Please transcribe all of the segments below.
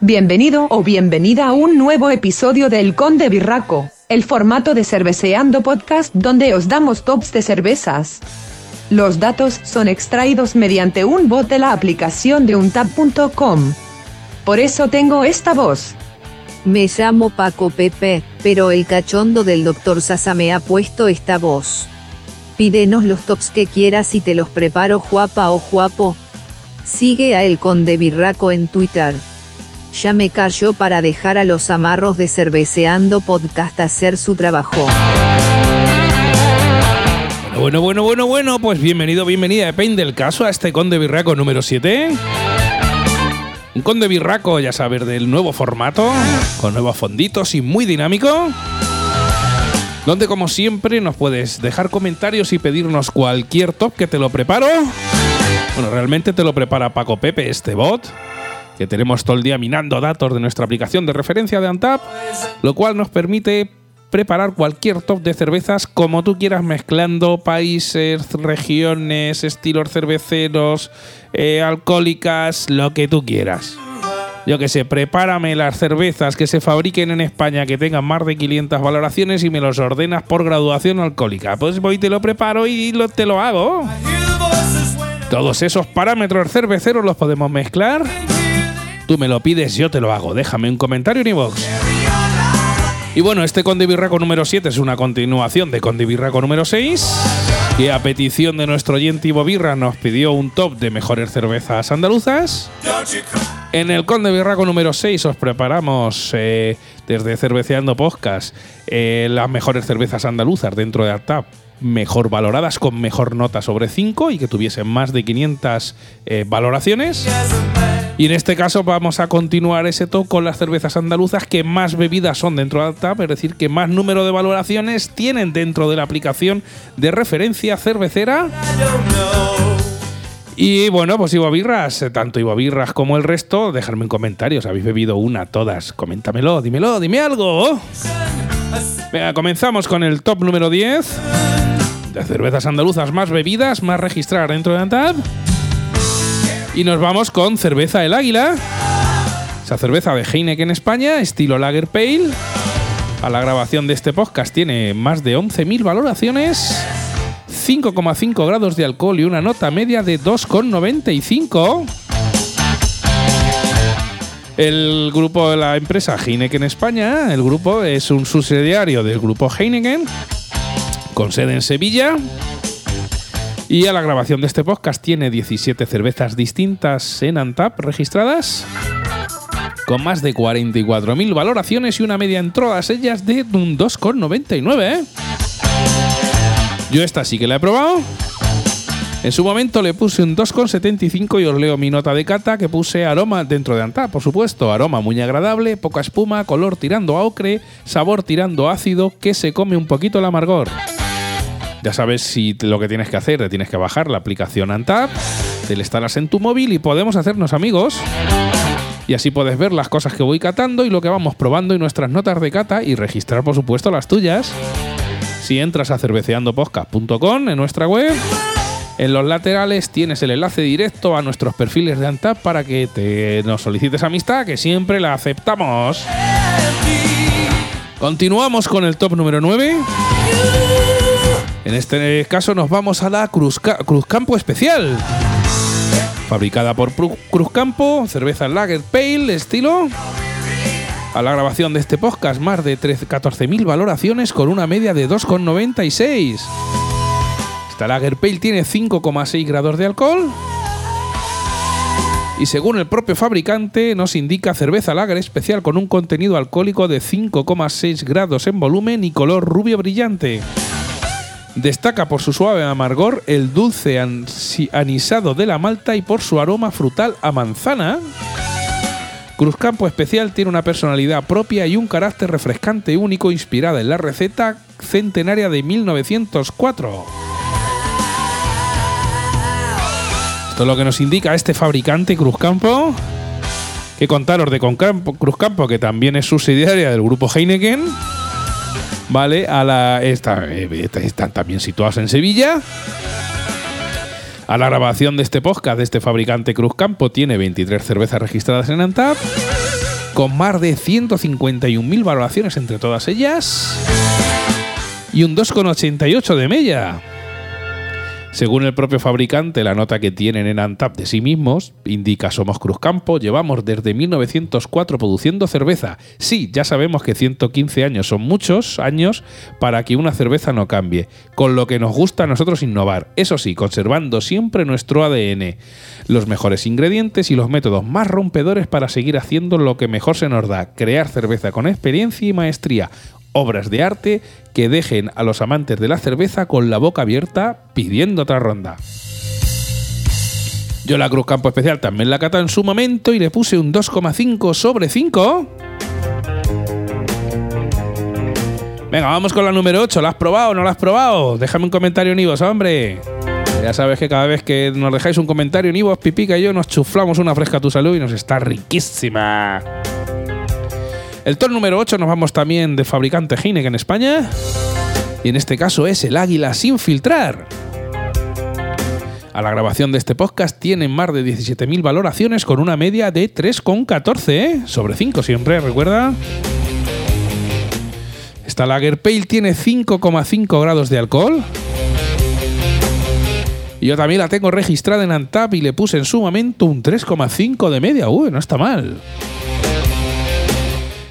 Bienvenido o bienvenida a un nuevo episodio del Conde Birraco, el formato de Cerveceando Podcast donde os damos tops de cervezas. Los datos son extraídos mediante un bot de la aplicación de untap.com. Por eso tengo esta voz. Me llamo Paco Pepe, pero el cachondo del Dr. Sasa me ha puesto esta voz. Pídenos los tops que quieras y te los preparo guapa o guapo. Sigue a El Conde Birraco en Twitter. Ya me cayó para dejar a los amarros de Cerveceando Podcast hacer su trabajo. Bueno, bueno, bueno, bueno, pues bienvenido, bienvenida, depende del caso, a este Conde Birraco número 7. Un Conde Birraco, ya sabes, del nuevo formato, con nuevos fonditos y muy dinámico. Donde, como siempre, nos puedes dejar comentarios y pedirnos cualquier top que te lo preparo. Bueno, realmente te lo prepara Paco Pepe, este bot, que tenemos todo el día minando datos de nuestra aplicación de referencia de Antap, lo cual nos permite preparar cualquier top de cervezas como tú quieras, mezclando países, regiones, estilos cerveceros, eh, alcohólicas, lo que tú quieras. Yo que sé, prepárame las cervezas que se fabriquen en España que tengan más de 500 valoraciones y me los ordenas por graduación alcohólica. Pues voy, te lo preparo y te lo hago. Todos esos parámetros cerveceros los podemos mezclar. Tú me lo pides, yo te lo hago. Déjame un comentario en iVoox. Y bueno, este Conde Birraco número 7 es una continuación de Conde Birraco número 6, que a petición de nuestro oyente Ivo Birra nos pidió un top de mejores cervezas andaluzas. En el Conde Birraco número 6 os preparamos eh, desde Cerveceando Podcast eh, las mejores cervezas andaluzas dentro de Altap mejor valoradas con mejor nota sobre 5 y que tuviesen más de 500 eh, valoraciones. Y en este caso vamos a continuar ese top con las cervezas andaluzas que más bebidas son dentro de Altap, es decir, que más número de valoraciones tienen dentro de la aplicación de referencia cervecera. Y bueno, pues Ivo Birras, eh, tanto Ivo Birras como el resto, dejadme en comentarios, ¿habéis bebido una todas? Coméntamelo, dímelo, dime algo. Venga, comenzamos con el top número 10 de cervezas andaluzas más bebidas, más registradas dentro de Antap. Y nos vamos con cerveza El Águila. Esa cerveza de Heineken España, estilo Lager Pale. A la grabación de este podcast tiene más de 11.000 valoraciones. 5,5 grados de alcohol y una nota media de 2,95. El grupo de la empresa Heineken España, el grupo es un subsidiario del grupo Heineken, con sede en Sevilla. Y a la grabación de este podcast tiene 17 cervezas distintas en Antap registradas, con más de 44.000 valoraciones y una media en todas ellas de un 2,99. ¿eh? Yo esta sí que la he probado. En su momento le puse un 2,75 y os leo mi nota de cata que puse aroma dentro de Antap, por supuesto. Aroma muy agradable, poca espuma, color tirando a ocre, sabor tirando ácido, que se come un poquito el amargor. Ya sabes si lo que tienes que hacer, te tienes que bajar la aplicación Antap, te la instalas en tu móvil y podemos hacernos amigos. Y así puedes ver las cosas que voy catando y lo que vamos probando y nuestras notas de cata y registrar por supuesto las tuyas. Si entras a cerveceandopodcast.com en nuestra web, en los laterales tienes el enlace directo a nuestros perfiles de Antap para que te nos solicites amistad, que siempre la aceptamos. Continuamos con el top número 9. En este caso nos vamos a la Cruzca Cruzcampo Especial. Fabricada por Cruzcampo, cerveza Lager Pale, estilo. A la grabación de este podcast, más de 13 14.000 valoraciones con una media de 2,96. Esta Lager Pale tiene 5,6 grados de alcohol. Y según el propio fabricante, nos indica cerveza lager especial con un contenido alcohólico de 5,6 grados en volumen y color rubio brillante. Destaca por su suave amargor, el dulce anisado de la malta y por su aroma frutal a manzana. Cruzcampo Especial tiene una personalidad propia y un carácter refrescante único inspirada en la receta centenaria de 1904. Esto es lo que nos indica este fabricante Cruzcampo. Que contaros de Cruzcampo, que también es subsidiaria del grupo Heineken. Vale, a la. eh, esta- están también situados en Sevilla. A la grabación de este podcast de este fabricante Cruz Campo tiene 23 cervezas registradas en Antap, con más de 151.000 valoraciones entre todas ellas y un 2,88 de media. Según el propio fabricante, la nota que tienen en Antap de sí mismos indica Somos Cruzcampo, llevamos desde 1904 produciendo cerveza. Sí, ya sabemos que 115 años son muchos años para que una cerveza no cambie, con lo que nos gusta a nosotros innovar, eso sí, conservando siempre nuestro ADN, los mejores ingredientes y los métodos más rompedores para seguir haciendo lo que mejor se nos da, crear cerveza con experiencia y maestría, obras de arte que dejen a los amantes de la cerveza con la boca abierta pidiendo otra ronda. Yo la Cruz Campo Especial también la cata en su momento y le puse un 2,5 sobre 5. Venga, vamos con la número 8. ¿La has probado o no la has probado? Déjame un comentario en hombre. Ya sabes que cada vez que nos dejáis un comentario en Ivos, Pipica y yo nos chuflamos una fresca a tu salud y nos está riquísima. El ton número 8 nos vamos también de fabricante Heineken en España. Y en este caso es el Águila sin filtrar. A la grabación de este podcast tienen más de 17.000 valoraciones con una media de 3,14 ¿eh? sobre 5 siempre, recuerda. Esta Lager Pale tiene 5,5 grados de alcohol. Y yo también la tengo registrada en Antap y le puse en su momento un 3,5 de media. Uy, no está mal.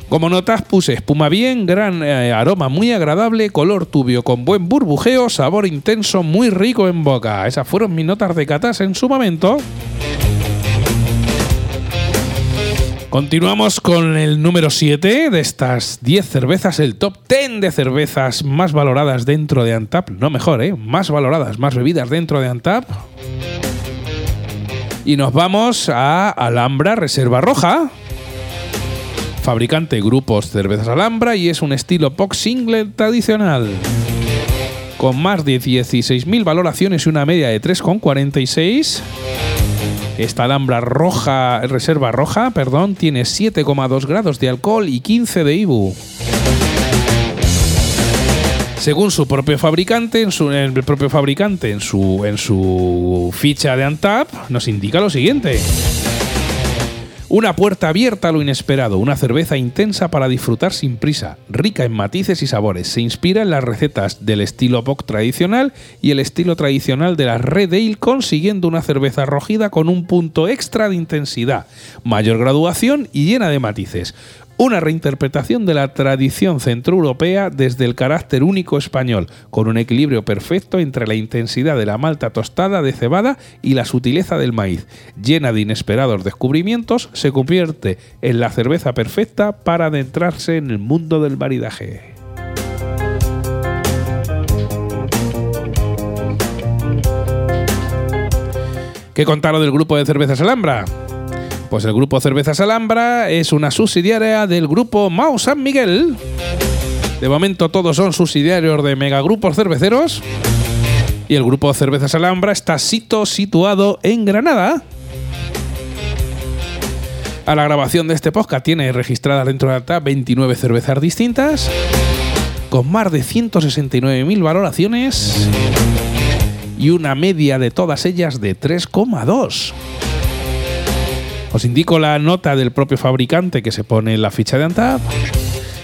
Como notas puse espuma bien, gran eh, aroma muy agradable, color tubio con buen burbujeo, sabor intenso muy rico en boca. Esas fueron mis notas de catas en su momento. Continuamos con el número 7 de estas 10 cervezas, el top 10 de cervezas más valoradas dentro de Antap. No mejor, ¿eh? Más valoradas, más bebidas dentro de Antap. Y nos vamos a Alhambra Reserva Roja fabricante Grupos Cervezas Alhambra y es un estilo POC single tradicional. Con más de 16.000 valoraciones y una media de 3,46. Esta Alhambra roja, reserva roja, perdón, tiene 7,2 grados de alcohol y 15 de IBU. Según su propio fabricante, en su, el propio fabricante en su, en su ficha de Antap nos indica lo siguiente. Una puerta abierta a lo inesperado, una cerveza intensa para disfrutar sin prisa, rica en matices y sabores. Se inspira en las recetas del estilo POC tradicional y el estilo tradicional de la Red Ale, consiguiendo una cerveza rojida con un punto extra de intensidad, mayor graduación y llena de matices una reinterpretación de la tradición centroeuropea desde el carácter único español, con un equilibrio perfecto entre la intensidad de la malta tostada de cebada y la sutileza del maíz. Llena de inesperados descubrimientos, se convierte en la cerveza perfecta para adentrarse en el mundo del maridaje. ¿Qué contaron del grupo de cervezas Alhambra? Pues el grupo Cervezas Alhambra es una subsidiaria del grupo Mau San Miguel. De momento todos son subsidiarios de megagrupos cerveceros. Y el grupo Cervezas Alhambra está situado en Granada. A la grabación de este podcast tiene registradas dentro de la 29 cervezas distintas, con más de 169.000 valoraciones y una media de todas ellas de 3,2. Os indico la nota del propio fabricante que se pone en la ficha de Antap.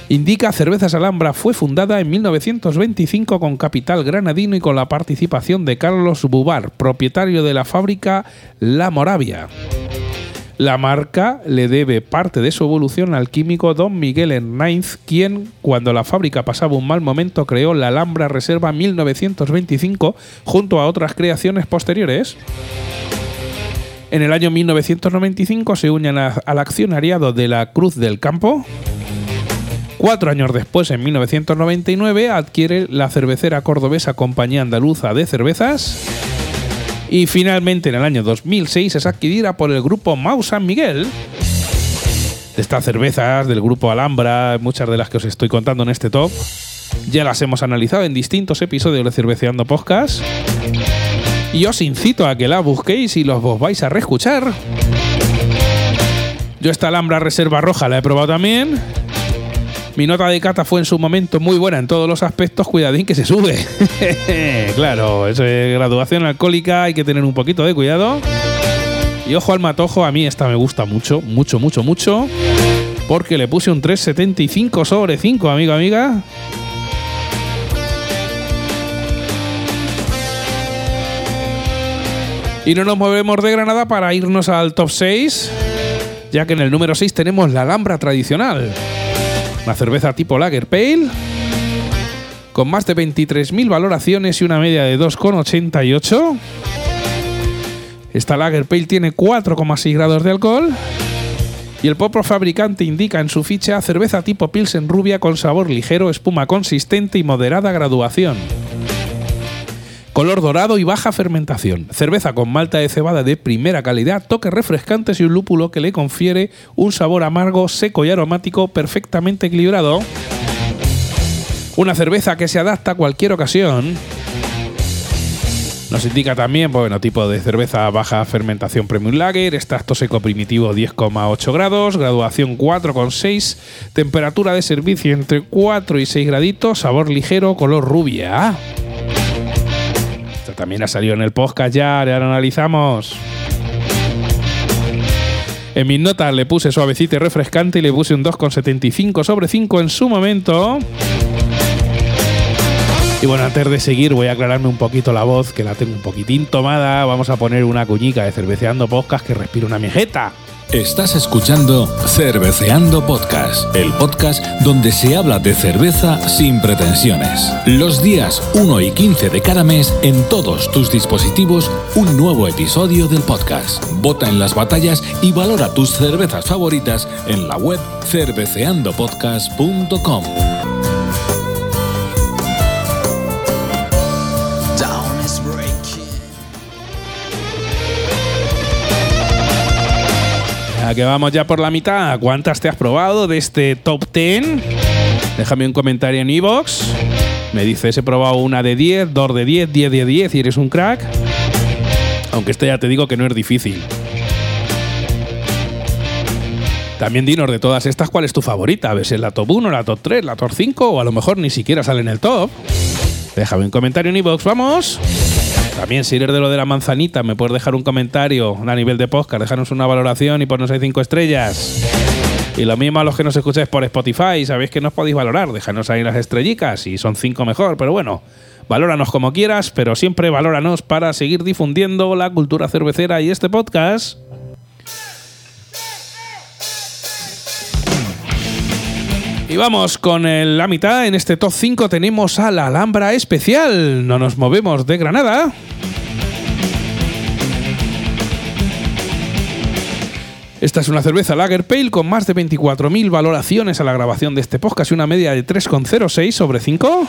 Indica Cervezas Alhambra fue fundada en 1925 con capital granadino y con la participación de Carlos Bubar, propietario de la fábrica La Moravia. La marca le debe parte de su evolución al químico Don Miguel Hernández, quien, cuando la fábrica pasaba un mal momento, creó la Alhambra Reserva 1925 junto a otras creaciones posteriores. En el año 1995 se unen al accionariado de la Cruz del Campo. Cuatro años después, en 1999, adquiere la cervecera cordobesa Compañía Andaluza de Cervezas. Y finalmente, en el año 2006, es adquirida por el grupo Mau San Miguel. De estas cervezas del grupo Alhambra, muchas de las que os estoy contando en este top, ya las hemos analizado en distintos episodios de Cerveceando Podcast y os incito a que la busquéis y los vos vais a reescuchar. Yo esta Alhambra Reserva Roja la he probado también. Mi nota de cata fue en su momento muy buena en todos los aspectos, cuidadín que se sube. claro, eso es graduación alcohólica, hay que tener un poquito de cuidado. Y ojo al matojo, a mí esta me gusta mucho, mucho, mucho, mucho. Porque le puse un 3,75 sobre 5, amigo, amiga. Y no nos movemos de Granada para irnos al top 6, ya que en el número 6 tenemos la Alhambra tradicional. Una cerveza tipo Lager Pale, con más de 23.000 valoraciones y una media de 2,88. Esta Lager Pale tiene 4,6 grados de alcohol. Y el propio fabricante indica en su ficha cerveza tipo Pilsen rubia con sabor ligero, espuma consistente y moderada graduación. Color dorado y baja fermentación. Cerveza con malta de cebada de primera calidad, toques refrescantes y un lúpulo que le confiere un sabor amargo, seco y aromático perfectamente equilibrado. Una cerveza que se adapta a cualquier ocasión. Nos indica también, bueno, tipo de cerveza baja fermentación premium lager, extracto seco primitivo 10,8 grados, graduación 4,6, temperatura de servicio entre 4 y 6 graditos, sabor ligero, color rubia. También ha salido en el podcast ya, ya lo analizamos. En mis notas le puse suavecito refrescante y le puse un 2,75 sobre 5 en su momento. Y bueno, antes de seguir voy a aclararme un poquito la voz, que la tengo un poquitín tomada. Vamos a poner una cuñica de Cerveceando Podcast que respira una mijeta. Estás escuchando Cerveceando Podcast, el podcast donde se habla de cerveza sin pretensiones. Los días 1 y 15 de cada mes, en todos tus dispositivos, un nuevo episodio del podcast. Vota en las batallas y valora tus cervezas favoritas en la web cerveceandopodcast.com. Que vamos ya por la mitad, ¿cuántas te has probado de este top 10? Déjame un comentario en iVoox. Me dices, he probado una de 10, dos de 10, 10 de 10 y eres un crack. Aunque esto ya te digo que no es difícil. También dinos de todas estas cuál es tu favorita. A ver si es la top 1, la top 3, la top 5 o a lo mejor ni siquiera sale en el top. Déjame un comentario en iVoox, vamos. También si eres de lo de la manzanita, me puedes dejar un comentario a nivel de podcast, dejarnos una valoración y ponernos ahí 5 estrellas. Y lo mismo a los que nos escucháis por Spotify, sabéis que nos podéis valorar, déjanos ahí las estrellicas y son 5 mejor, pero bueno, valóranos como quieras, pero siempre valóranos para seguir difundiendo la cultura cervecera y este podcast. Y vamos con la mitad. En este top 5 tenemos a la Alhambra Especial. No nos movemos de Granada. Esta es una cerveza Lager Pale con más de 24.000 valoraciones a la grabación de este podcast y una media de 3,06 sobre 5.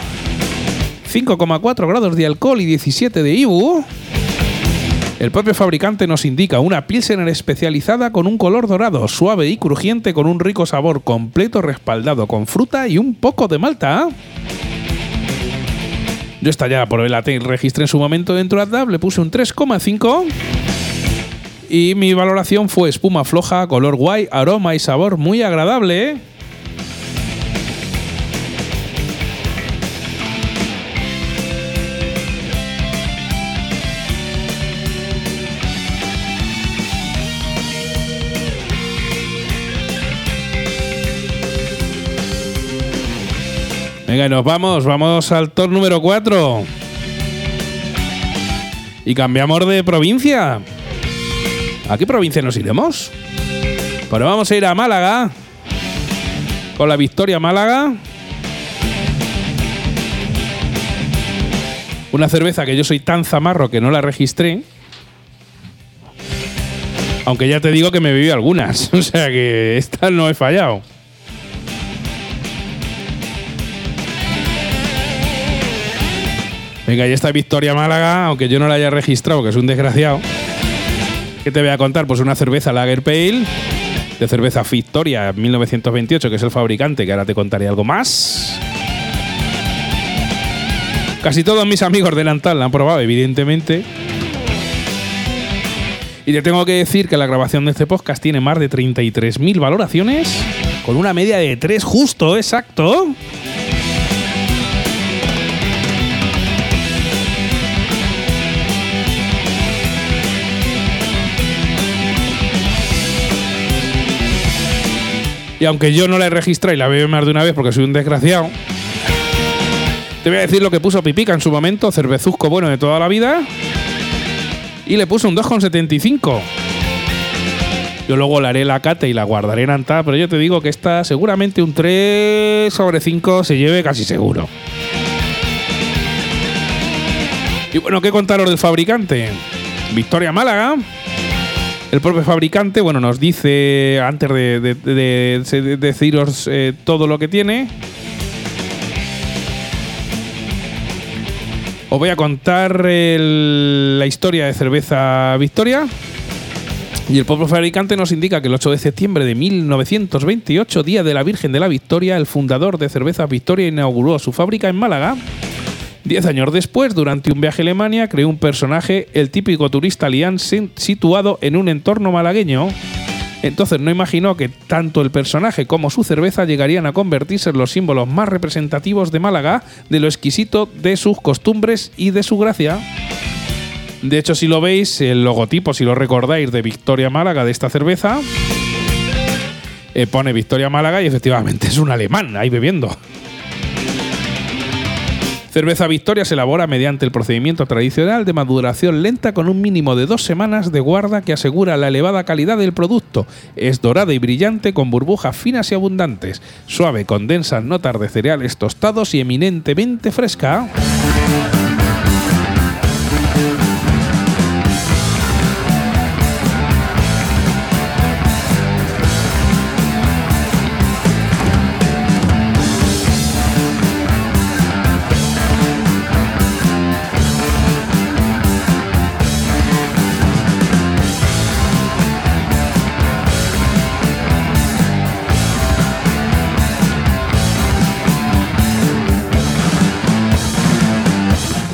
5,4 grados de alcohol y 17 de IBU. El propio fabricante nos indica una Pilsener especializada con un color dorado, suave y crujiente con un rico sabor completo respaldado con fruta y un poco de malta. Yo esta por el AT registré en su momento dentro de AdApp, le puse un 3,5 y mi valoración fue espuma floja, color guay, aroma y sabor muy agradable. Venga, nos vamos, vamos al top número 4. Y cambiamos de provincia. ¿A qué provincia nos iremos? Pues vamos a ir a Málaga. Con la Victoria Málaga. Una cerveza que yo soy tan zamarro que no la registré. Aunque ya te digo que me bebí algunas. O sea que esta no he fallado. Venga, y esta Victoria Málaga, aunque yo no la haya registrado, que es un desgraciado. ¿Qué te voy a contar? Pues una cerveza Lager Pale, de cerveza Victoria 1928, que es el fabricante, que ahora te contaré algo más. Casi todos mis amigos de Lantal la han probado, evidentemente. Y te tengo que decir que la grabación de este podcast tiene más de 33.000 valoraciones con una media de 3 justo, exacto. Y aunque yo no la he registrado y la veo más de una vez porque soy un desgraciado, te voy a decir lo que puso Pipica en su momento, cervezuzco bueno de toda la vida. Y le puso un 2,75. Yo luego la haré la cate y la guardaré en Anta, pero yo te digo que esta seguramente un 3 sobre 5 se lleve casi seguro. Y bueno, ¿qué contaros del fabricante? Victoria Málaga. El propio fabricante, bueno, nos dice, antes de, de- de- de deciros eh, todo lo que tiene, os voy a contar el- la historia de cerveza Victoria. Y el propio fabricante nos indica que el 8 de septiembre de 1928, día de la Virgen de la Victoria, el fundador de Cervezas Victoria inauguró su fábrica en Málaga. Diez años después, durante un viaje a Alemania, creó un personaje, el típico turista lián, situado en un entorno malagueño. Entonces no imaginó que tanto el personaje como su cerveza llegarían a convertirse en los símbolos más representativos de Málaga, de lo exquisito de sus costumbres y de su gracia. De hecho, si lo veis, el logotipo, si lo recordáis, de Victoria Málaga de esta cerveza, eh, pone Victoria Málaga y efectivamente es un alemán ahí bebiendo. Cerveza Victoria se elabora mediante el procedimiento tradicional de maduración lenta con un mínimo de dos semanas de guarda que asegura la elevada calidad del producto. Es dorada y brillante con burbujas finas y abundantes. Suave, con densas notas de cereales tostados y eminentemente fresca.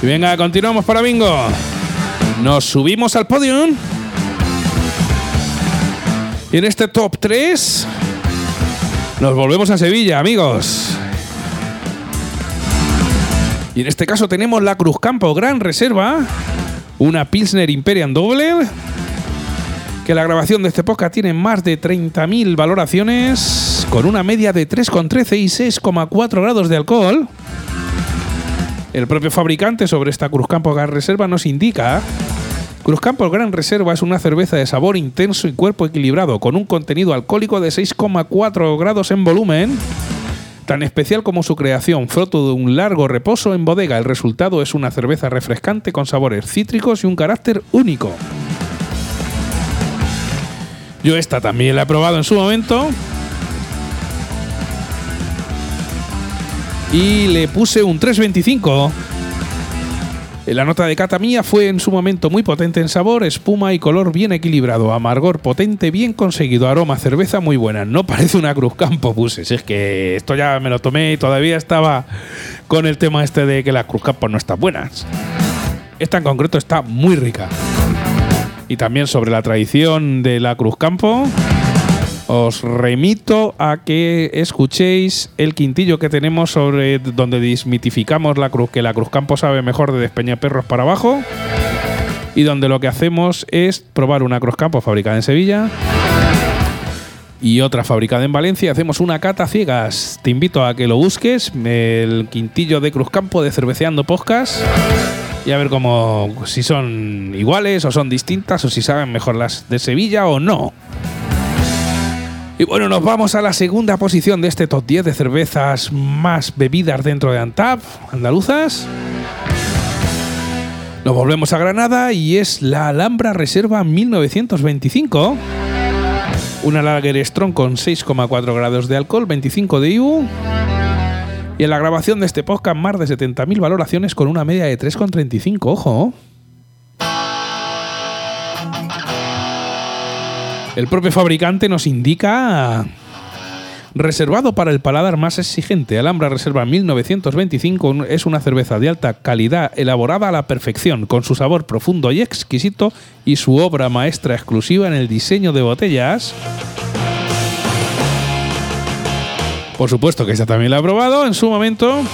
Venga, continuamos para Bingo. Nos subimos al podium. Y en este top 3 nos volvemos a Sevilla, amigos. Y en este caso tenemos la Cruzcampo Gran Reserva, una Pilsner Imperial Doble, que la grabación de este podcast tiene más de 30.000 valoraciones, con una media de 3,13 y 6,4 grados de alcohol. El propio fabricante sobre esta Cruzcampo Gran Reserva nos indica Cruzcampo Gran Reserva es una cerveza de sabor intenso y cuerpo equilibrado, con un contenido alcohólico de 6,4 grados en volumen. Tan especial como su creación, fruto de un largo reposo en bodega, el resultado es una cerveza refrescante con sabores cítricos y un carácter único. Yo esta también la he probado en su momento. Y le puse un 325. La nota de cata mía fue en su momento muy potente en sabor, espuma y color bien equilibrado, amargor potente, bien conseguido, aroma, cerveza muy buena. No parece una Cruz Campo, puse. Si es que esto ya me lo tomé y todavía estaba con el tema este de que las Cruz Campo no están buenas. Esta en concreto está muy rica. Y también sobre la tradición de la Cruz Campo, os remito a que escuchéis el quintillo que tenemos sobre donde desmitificamos la cruz, que la Cruz Campo sabe mejor de Despeñaperros para abajo. Y donde lo que hacemos es probar una Cruz Campo fabricada en Sevilla y otra fabricada en Valencia. Hacemos una cata ciegas. Te invito a que lo busques, el quintillo de Cruz Campo de Cerveceando Podcast. Y a ver cómo, si son iguales o son distintas o si saben mejor las de Sevilla o no. Y bueno, nos vamos a la segunda posición de este top 10 de cervezas más bebidas dentro de Antap, andaluzas. Nos volvemos a Granada y es la Alhambra Reserva 1925. Una Lager Strong con 6,4 grados de alcohol, 25 de IBU. Y en la grabación de este podcast, más de 70.000 valoraciones con una media de 3,35. Ojo. El propio fabricante nos indica reservado para el paladar más exigente. Alhambra Reserva 1925 es una cerveza de alta calidad elaborada a la perfección, con su sabor profundo y exquisito y su obra maestra exclusiva en el diseño de botellas. Por supuesto que esta también la he probado en su momento.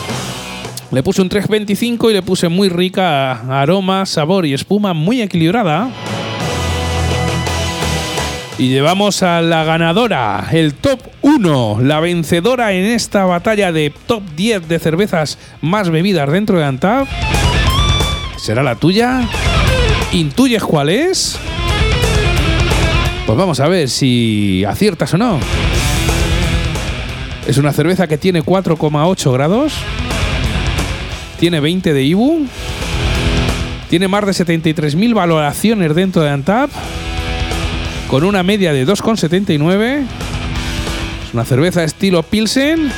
Le puse un 325 y le puse muy rica aroma, sabor y espuma muy equilibrada. Y llevamos a la ganadora, el top 1, la vencedora en esta batalla de top 10 de cervezas más bebidas dentro de Antap. ¿Será la tuya? ¿Intuyes cuál es? Pues vamos a ver si aciertas o no. Es una cerveza que tiene 4,8 grados. Tiene 20 de IBU. Tiene más de 73.000 valoraciones dentro de Antap. Con una media de 2,79. Es una cerveza estilo Pilsen.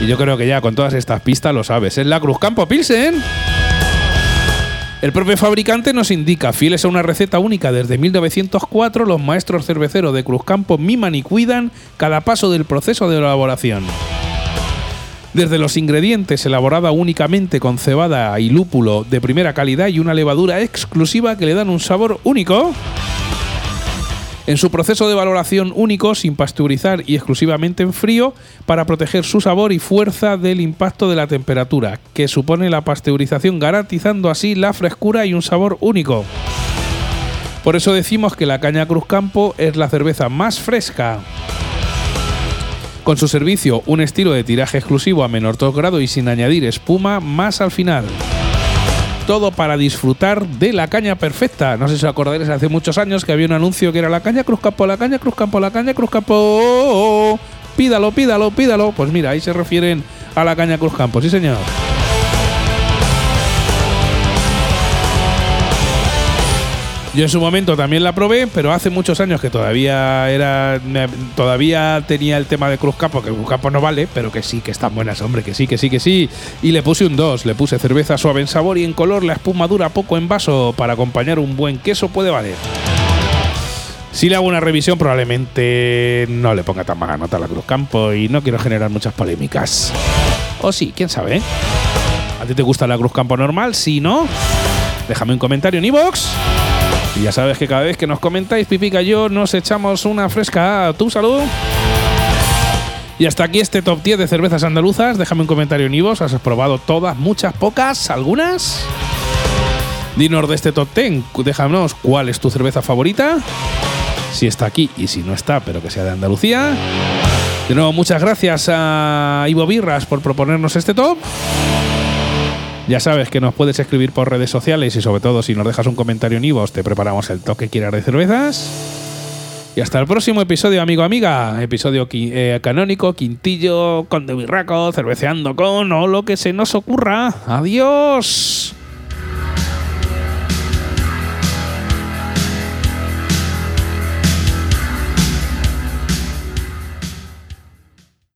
Y yo creo que ya con todas estas pistas lo sabes. Es la Cruz Campo Pilsen. El propio fabricante nos indica, fieles a una receta única desde 1904, los maestros cerveceros de Cruzcampo miman y cuidan cada paso del proceso de elaboración. Desde los ingredientes, elaborada únicamente con cebada y lúpulo de primera calidad y una levadura exclusiva que le dan un sabor único. En su proceso de valoración único, sin pasteurizar y exclusivamente en frío, para proteger su sabor y fuerza del impacto de la temperatura, que supone la pasteurización, garantizando así la frescura y un sabor único. Por eso decimos que la caña Cruz Campo es la cerveza más fresca. Con su servicio, un estilo de tiraje exclusivo a menor 2 grado y sin añadir espuma más al final todo para disfrutar de la caña perfecta. No sé si os acordaréis hace muchos años que había un anuncio que era la caña Cruz Campo, la caña Cruz Campo, la caña Cruz Campo. Pídalo, pídalo, pídalo. Pues mira, ahí se refieren a la caña Cruz Campo, sí señor. Yo en su momento también la probé, pero hace muchos años que todavía era todavía tenía el tema de Cruz Campo, que Cruz Campo no vale, pero que sí, que están buenas, hombre, que sí, que sí, que sí. Y le puse un 2, le puse cerveza suave en sabor y en color, la espuma dura poco en vaso para acompañar un buen queso puede valer. Si le hago una revisión, probablemente no le ponga tan mala nota a la Cruz Campo y no quiero generar muchas polémicas. O sí, quién sabe. ¿A ti te gusta la Cruz Campo normal? Si no, déjame un comentario en iVoox. Y ya sabes que cada vez que nos comentáis, Pipica y yo nos echamos una fresca tu salud. Y hasta aquí este top 10 de cervezas andaluzas. Déjame un comentario en Ivos. ¿Has probado todas, muchas, pocas, algunas? Dinos de este top 10. Déjanos cuál es tu cerveza favorita. Si está aquí y si no está, pero que sea de Andalucía. De nuevo, muchas gracias a Ivo Birras por proponernos este top. Ya sabes que nos puedes escribir por redes sociales y sobre todo si nos dejas un comentario en Ivos te preparamos el toque quieras de cervezas. Y hasta el próximo episodio, amigo amiga. Episodio eh, canónico, quintillo, con de birraco, cerveceando con o lo que se nos ocurra. Adiós.